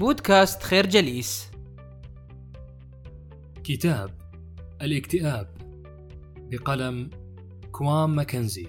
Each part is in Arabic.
بودكاست خير جليس. كتاب الاكتئاب بقلم كوام ماكنزي.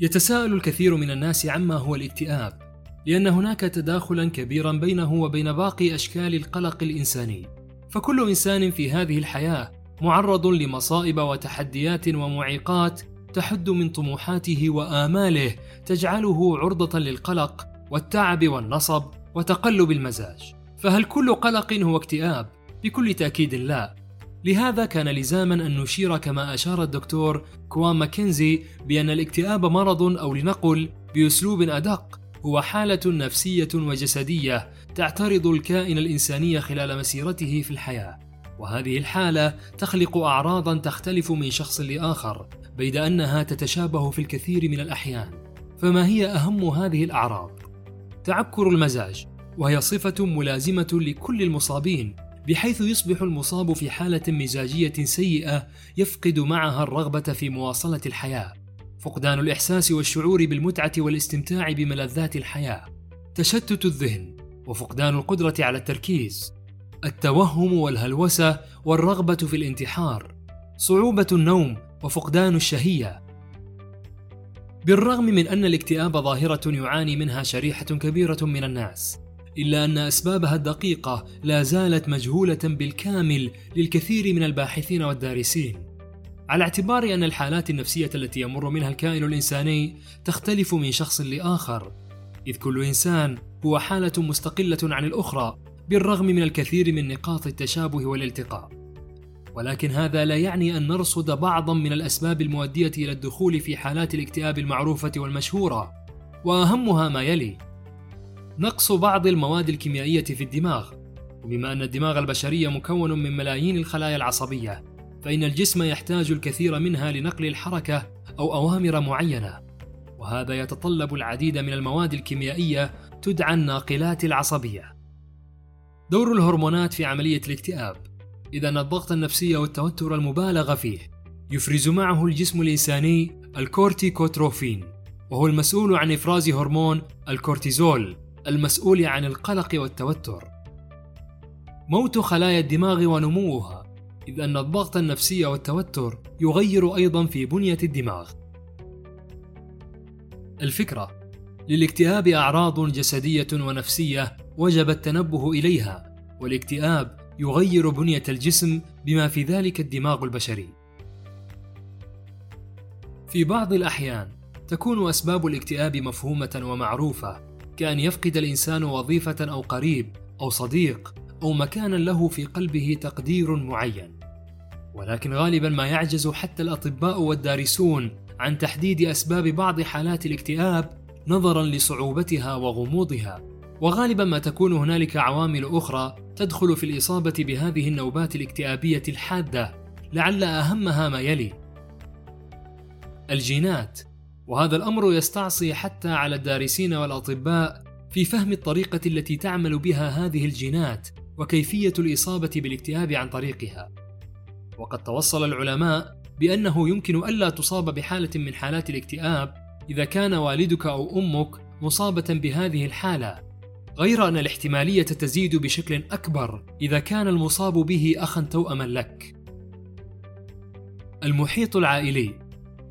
يتساءل الكثير من الناس عما هو الاكتئاب لأن هناك تداخلا كبيرا بينه وبين باقي أشكال القلق الإنساني. فكل إنسان في هذه الحياة معرض لمصائب وتحديات ومعيقات تحد من طموحاته وآماله تجعله عرضة للقلق والتعب والنصب وتقلب المزاج. فهل كل قلق هو اكتئاب؟ بكل تأكيد لا. لهذا كان لزاما أن نشير كما أشار الدكتور كوام ماكنزي بأن الاكتئاب مرض أو لنقل بأسلوب أدق هو حالة نفسية وجسدية تعترض الكائن الإنساني خلال مسيرته في الحياة. وهذه الحالة تخلق اعراضا تختلف من شخص لآخر بيد أنها تتشابه في الكثير من الأحيان. فما هي أهم هذه الأعراض؟ تعكر المزاج وهي صفة ملازمة لكل المصابين بحيث يصبح المصاب في حالة مزاجية سيئة يفقد معها الرغبة في مواصلة الحياة. فقدان الإحساس والشعور بالمتعة والاستمتاع بملذات الحياة. تشتت الذهن وفقدان القدرة على التركيز. التوهم والهلوسة والرغبة في الانتحار. صعوبة النوم وفقدان الشهية. بالرغم من أن الاكتئاب ظاهرة يعاني منها شريحة كبيرة من الناس إلا أن أسبابها الدقيقة لا زالت مجهولة بالكامل للكثير من الباحثين والدارسين. على اعتبار أن الحالات النفسية التي يمر منها الكائن الإنساني تختلف من شخص لآخر إذ كل إنسان هو حالة مستقلة عن الأخرى بالرغم من الكثير من نقاط التشابه والالتقاء. ولكن هذا لا يعني أن نرصد بعضا من الأسباب المؤدية إلى الدخول في حالات الاكتئاب المعروفة والمشهورة وأهمها ما يلي. نقص بعض المواد الكيميائية في الدماغ وبما أن الدماغ البشري مكون من ملايين الخلايا العصبية فإن الجسم يحتاج الكثير منها لنقل الحركة أو أوامر معينة. وهذا يتطلب العديد من المواد الكيميائية تدعى الناقلات العصبية. دور الهرمونات في عملية الاكتئاب. إذا الضغط النفسي والتوتر المبالغ فيه يفرز معه الجسم الإنساني الكورتيكوتروفين وهو المسؤول عن إفراز هرمون الكورتيزول المسؤول عن القلق والتوتر موت خلايا الدماغ ونموها إذ أن الضغط النفسي والتوتر يغير أيضا في بنية الدماغ. الفكرة للاكتئاب أعراض جسدية ونفسية وجب التنبه إليها، والاكتئاب يغير بنية الجسم بما في ذلك الدماغ البشري. في بعض الأحيان تكون أسباب الاكتئاب مفهومة ومعروفة كأن يفقد الإنسان وظيفة أو قريب أو صديق أو مكانا له في قلبه تقدير معين ولكن غالبا ما يعجز حتى الأطباء والدارسون عن تحديد أسباب بعض حالات الاكتئاب نظرا لصعوبتها وغموضها وغالبا ما تكون هنالك عوامل أخرى تدخل في الإصابة بهذه النوبات الاكتئابية الحادة لعل أهمها ما يلي. الجينات وهذا الأمر يستعصي حتى على الدارسين والأطباء في فهم الطريقة التي تعمل بها هذه الجينات وكيفية الإصابة بالاكتئاب عن طريقها. وقد توصل العلماء بأنه يمكن ألا تصاب بحالة من حالات الاكتئاب إذا كان والدك أو أمك مصابة بهذه الحالة. غير أن الاحتمالية تزيد بشكل أكبر إذا كان المصاب به اخا توأما لك. المحيط العائلي.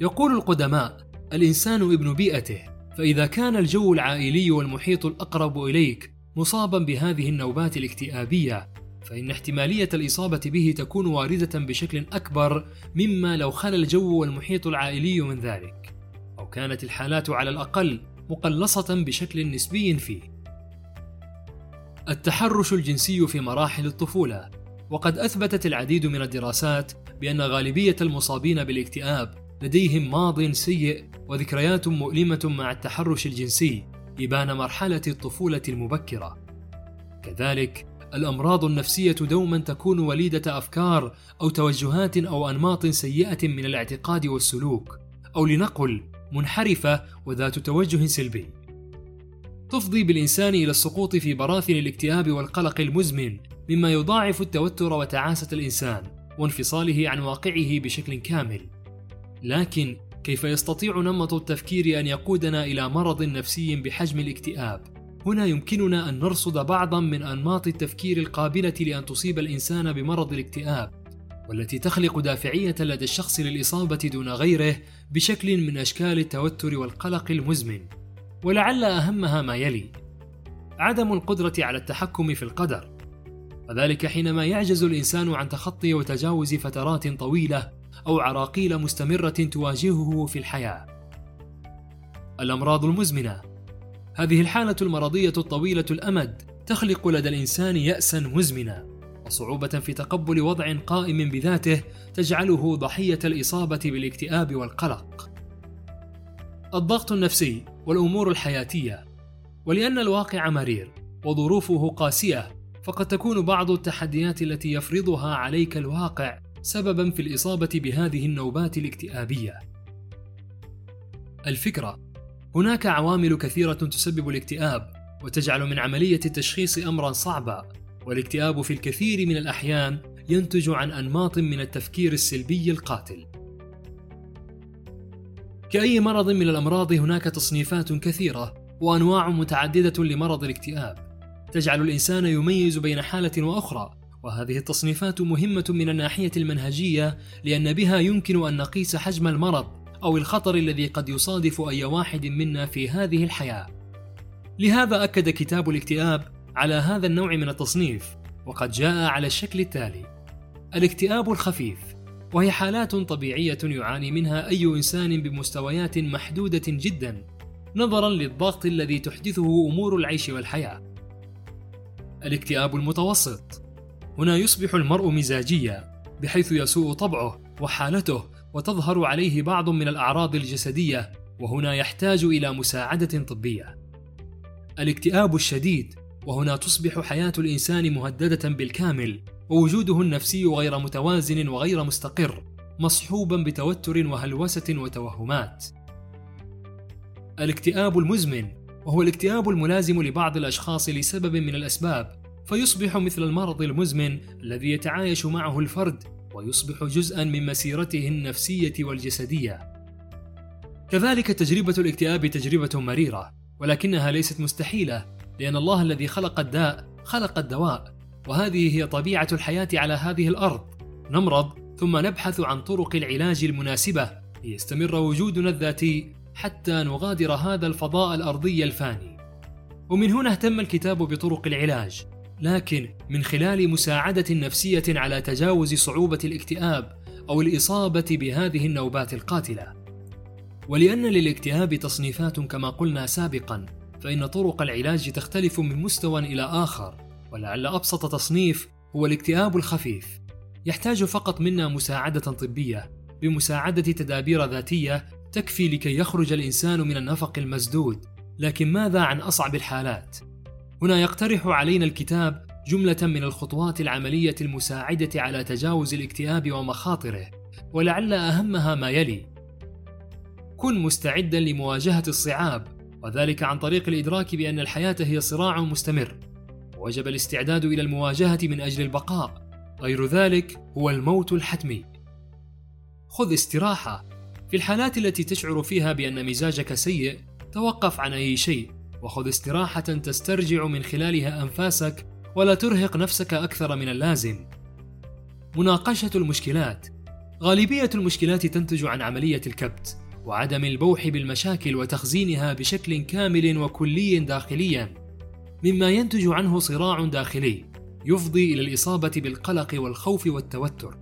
يقول القدماء الإنسان ابن بيئته فإذا كان الجو العائلي والمحيط الأقرب إليك مصابا بهذه النوبات الاكتئابية فإن احتمالية الإصابة به تكون واردة بشكل أكبر مما لو خلا الجو والمحيط العائلي من ذلك أو كانت الحالات على الأقل مقلصة بشكل نسبي فيه. التحرش الجنسي في مراحل الطفولة وقد أثبتت العديد من الدراسات بأن غالبية المصابين بالاكتئاب لديهم ماض سيء وذكريات مؤلمة مع التحرش الجنسي إبان مرحلة الطفولة المبكرة. كذلك الأمراض النفسية دوما تكون وليدة أفكار أو توجهات أو أنماط سيئة من الاعتقاد والسلوك، أو لنقل منحرفة وذات توجه سلبي. تفضي بالإنسان إلى السقوط في براثن الاكتئاب والقلق المزمن، مما يضاعف التوتر وتعاسة الإنسان، وانفصاله عن واقعه بشكل كامل. لكن كيف يستطيع نمط التفكير أن يقودنا إلى مرض نفسي بحجم الاكتئاب هنا يمكننا أن نرصد بعضا من أنماط التفكير القابلة لأن تصيب الإنسان بمرض الاكتئاب والتي تخلق دافعية لدى الشخص للإصابة دون غيره بشكل من أشكال التوتر والقلق المزمن ولعل أهمها ما يلي عدم القدرة على التحكم في القدر. وذلك حينما يعجز الإنسان عن تخطي وتجاوز فترات طويلة أو عراقيل مستمرة تواجهه في الحياة. الأمراض المزمنة. هذه الحالة المرضية الطويلة الأمد تخلق لدى الإنسان ياسا مزمنا وصعوبة في تقبل وضع قائم بذاته تجعله ضحية الإصابة بالاكتئاب والقلق. الضغط النفسي. والأمور الحياتية. ولأن الواقع مرير وظروفه قاسية فقد تكون بعض التحديات التي يفرضها عليك الواقع سببا في الإصابة بهذه النوبات الاكتئابية. الفكرة هناك عوامل كثيرة تسبب الاكتئاب وتجعل من عملية التشخيص امرا صعبا والاكتئاب في الكثير من الأحيان ينتج عن أنماط من التفكير السلبي القاتل. كأي مرض من الأمراض هناك تصنيفات كثيرة وأنواع متعددة لمرض الاكتئاب. تجعل الإنسان يميز بين حالة وأخرى وهذه التصنيفات مهمة من الناحية المنهجية لأن بها يمكن أن نقيس حجم المرض أو الخطر الذي قد يصادف أي واحد منا في هذه الحياة. لهذا أكد كتاب الاكتئاب على هذا النوع من التصنيف وقد جاء على الشكل التالي الاكتئاب الخفيف. وهي حالات طبيعية يعاني منها أي إنسان بمستويات محدودة جدا نظرا للضغط الذي تحدثه أمور العيش والحياة. الاكتئاب المتوسط. هنا يصبح المرء مزاجيا بحيث يسوء طبعه وحالته وتظهر عليه بعض من الأعراض الجسدية وهنا يحتاج إلى مساعدة طبية. الاكتئاب الشديد. وهنا تصبح حياة الإنسان مهددة بالكامل. ووجوده النفسي غير متوازن وغير مستقر مصحوبا بتوتر وهلوسة وتوهمات. الاكتئاب المزمن وهو الاكتئاب الملازم لبعض الأشخاص لسبب من الأسباب فيصبح مثل المرض المزمن الذي يتعايش معه الفرد ويصبح جزءا من مسيرته النفسية والجسدية. كذلك تجربة الاكتئاب تجربة مريرة ولكنها ليست مستحيلة لأن الله الذي خلق الداء خلق الدواء وهذه هي طبيعة الحياة على هذه الأرض نمرض ثم نبحث عن طرق العلاج المناسبة ليستمر وجودنا الذاتي حتى نغادر هذا الفضاء الأرضي الفاني. ومن هنا اهتم الكتاب بطرق العلاج، لكن من خلال مساعدة نفسية على تجاوز صعوبة الاكتئاب أو الإصابة بهذه النوبات القاتلة. ولأن للاكتئاب تصنيفات كما قلنا سابقا، فإن طرق العلاج تختلف من مستوى إلى آخر، ولعل أبسط تصنيف هو الاكتئاب الخفيف. يحتاج فقط منا مساعدة طبية. بمساعدة تدابير ذاتية تكفي لكي يخرج الإنسان من النفق المسدود. لكن ماذا عن أصعب الحالات؟ هنا يقترح علينا الكتاب جملة من الخطوات العملية المساعدة على تجاوز الاكتئاب ومخاطره ولعل أهمها ما يلي. كن مستعدا لمواجهة الصعاب وذلك عن طريق الإدراك بأن الحياة هي صراع مستمر. وجب الاستعداد إلى المواجهة من أجل البقاء. غير ذلك هو الموت الحتمي. خذ استراحة. في الحالات التي تشعر فيها بأن مزاجك سيء توقف عن أي شيء وخذ استراحة تسترجع من خلالها أنفاسك ولا ترهق نفسك أكثر من اللازم. مناقشة المشكلات. غالبية المشكلات تنتج عن عملية الكبت وعدم البوح بالمشاكل وتخزينها بشكل كامل وكلي داخليا. مما ينتج عنه صراع داخلي يفضي إلى الإصابة بالقلق والخوف والتوتر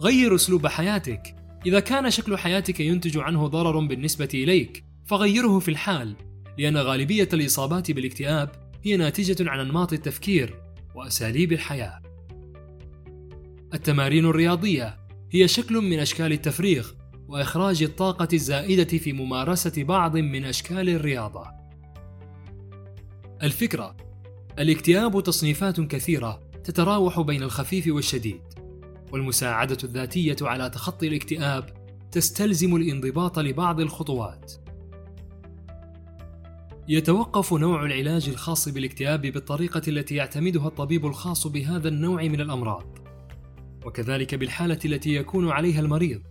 غير أسلوب حياتك إذا كان شكل حياتك ينتج عنه ضرر بالنسبة إليك فغيره في الحال لأن غالبية الإصابات بالاكتئاب هي ناتجة عن أنماط التفكير وأساليب الحياة. التمارين الرياضية هي شكل من أشكال التفريغ وإخراج الطاقة الزائدة في ممارسة بعض من أشكال الرياضة. الفكرة: الاكتئاب تصنيفات كثيرة تتراوح بين الخفيف والشديد. والمساعدة الذاتية على تخطي الاكتئاب تستلزم الانضباط لبعض الخطوات. يتوقف نوع العلاج الخاص بالاكتئاب بالطريقة التي يعتمدها الطبيب الخاص بهذا النوع من الأمراض، وكذلك بالحالة التي يكون عليها المريض،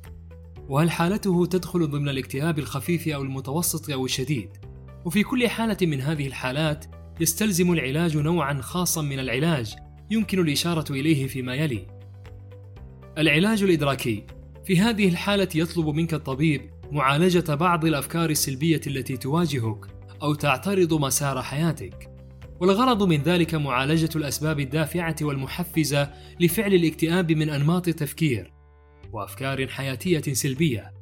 وهل حالته تدخل ضمن الاكتئاب الخفيف أو المتوسط أو الشديد، وفي كل حالة من هذه الحالات يستلزم العلاج نوعا خاصا من العلاج يمكن الإشارة إليه فيما يلي. العلاج الإدراكي في هذه الحالة يطلب منك الطبيب معالجة بعض الأفكار السلبية التي تواجهك أو تعترض مسار حياتك. والغرض من ذلك معالجة الأسباب الدافعة والمحفزة لفعل الاكتئاب من أنماط تفكير وأفكار حياتية سلبية.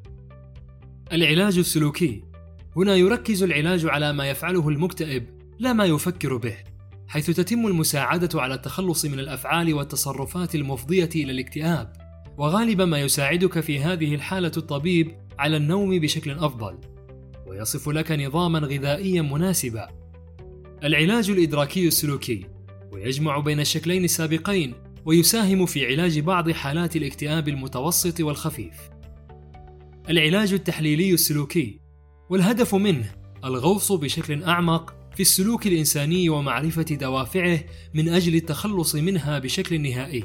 العلاج السلوكي هنا يركز العلاج على ما يفعله المكتئب لا ما يفكر به، حيث تتم المساعدة على التخلص من الأفعال والتصرفات المفضية إلى الاكتئاب، وغالبا ما يساعدك في هذه الحالة الطبيب على النوم بشكل أفضل، ويصف لك نظاما غذائيا مناسبا. العلاج الإدراكي السلوكي ويجمع بين الشكلين السابقين ويساهم في علاج بعض حالات الاكتئاب المتوسط والخفيف. العلاج التحليلي السلوكي والهدف منه الغوص بشكل أعمق في السلوك الإنساني ومعرفة دوافعه من أجل التخلص منها بشكل نهائي.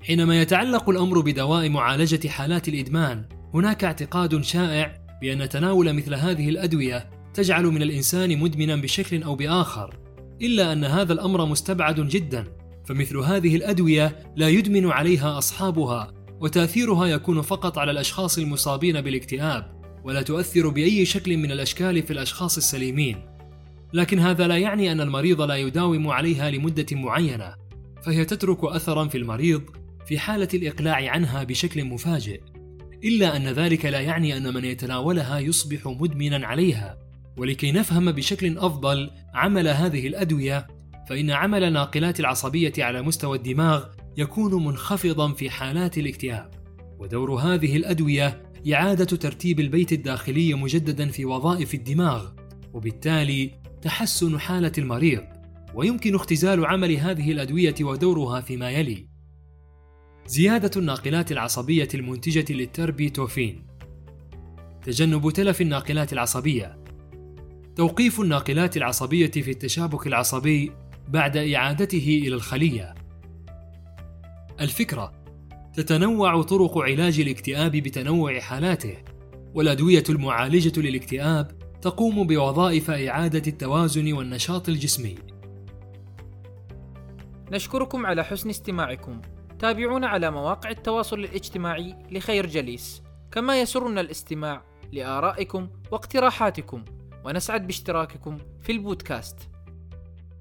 حينما يتعلق الأمر بدواء معالجة حالات الإدمان هناك اعتقاد شائع بأن تناول مثل هذه الأدوية تجعل من الإنسان مدمنا بشكل أو بآخر إلا أن هذا الأمر مستبعد جدا فمثل هذه الأدوية لا يدمن عليها أصحابها وتأثيرها يكون فقط على الأشخاص المصابين بالاكتئاب. ولا تؤثر بأي شكل من الأشكال في الأشخاص السليمين. لكن هذا لا يعني أن المريض لا يداوم عليها لمدة معينة فهي تترك اثرا في المريض في حالة الإقلاع عنها بشكل مفاجئ إلا أن ذلك لا يعني أن من يتناولها يصبح مدمنا عليها. ولكي نفهم بشكل أفضل عمل هذه الأدوية فإن عمل الناقلات العصبية على مستوى الدماغ يكون منخفضا في حالات الاكتئاب. ودور هذه الأدوية إعادة ترتيب البيت الداخلي مجددا في وظائف الدماغ وبالتالي تحسن حالة المريض ويمكن اختزال عمل هذه الأدوية ودورها فيما يلي. زيادة الناقلات العصبية المنتجة للتربيتوفين تجنب تلف الناقلات العصبية. توقيف الناقلات العصبية في التشابك العصبي بعد إعادته إلى الخلية. الفكرة تتنوع طرق علاج الاكتئاب بتنوع حالاته والأدوية المعالجة للاكتئاب تقوم بوظائف إعادة التوازن والنشاط الجسمي. نشكركم على حسن استماعكم. تابعونا على مواقع التواصل الاجتماعي لخير جليس. كما يسرنا الاستماع لآرائكم واقتراحاتكم. ونسعد باشتراككم في البودكاست.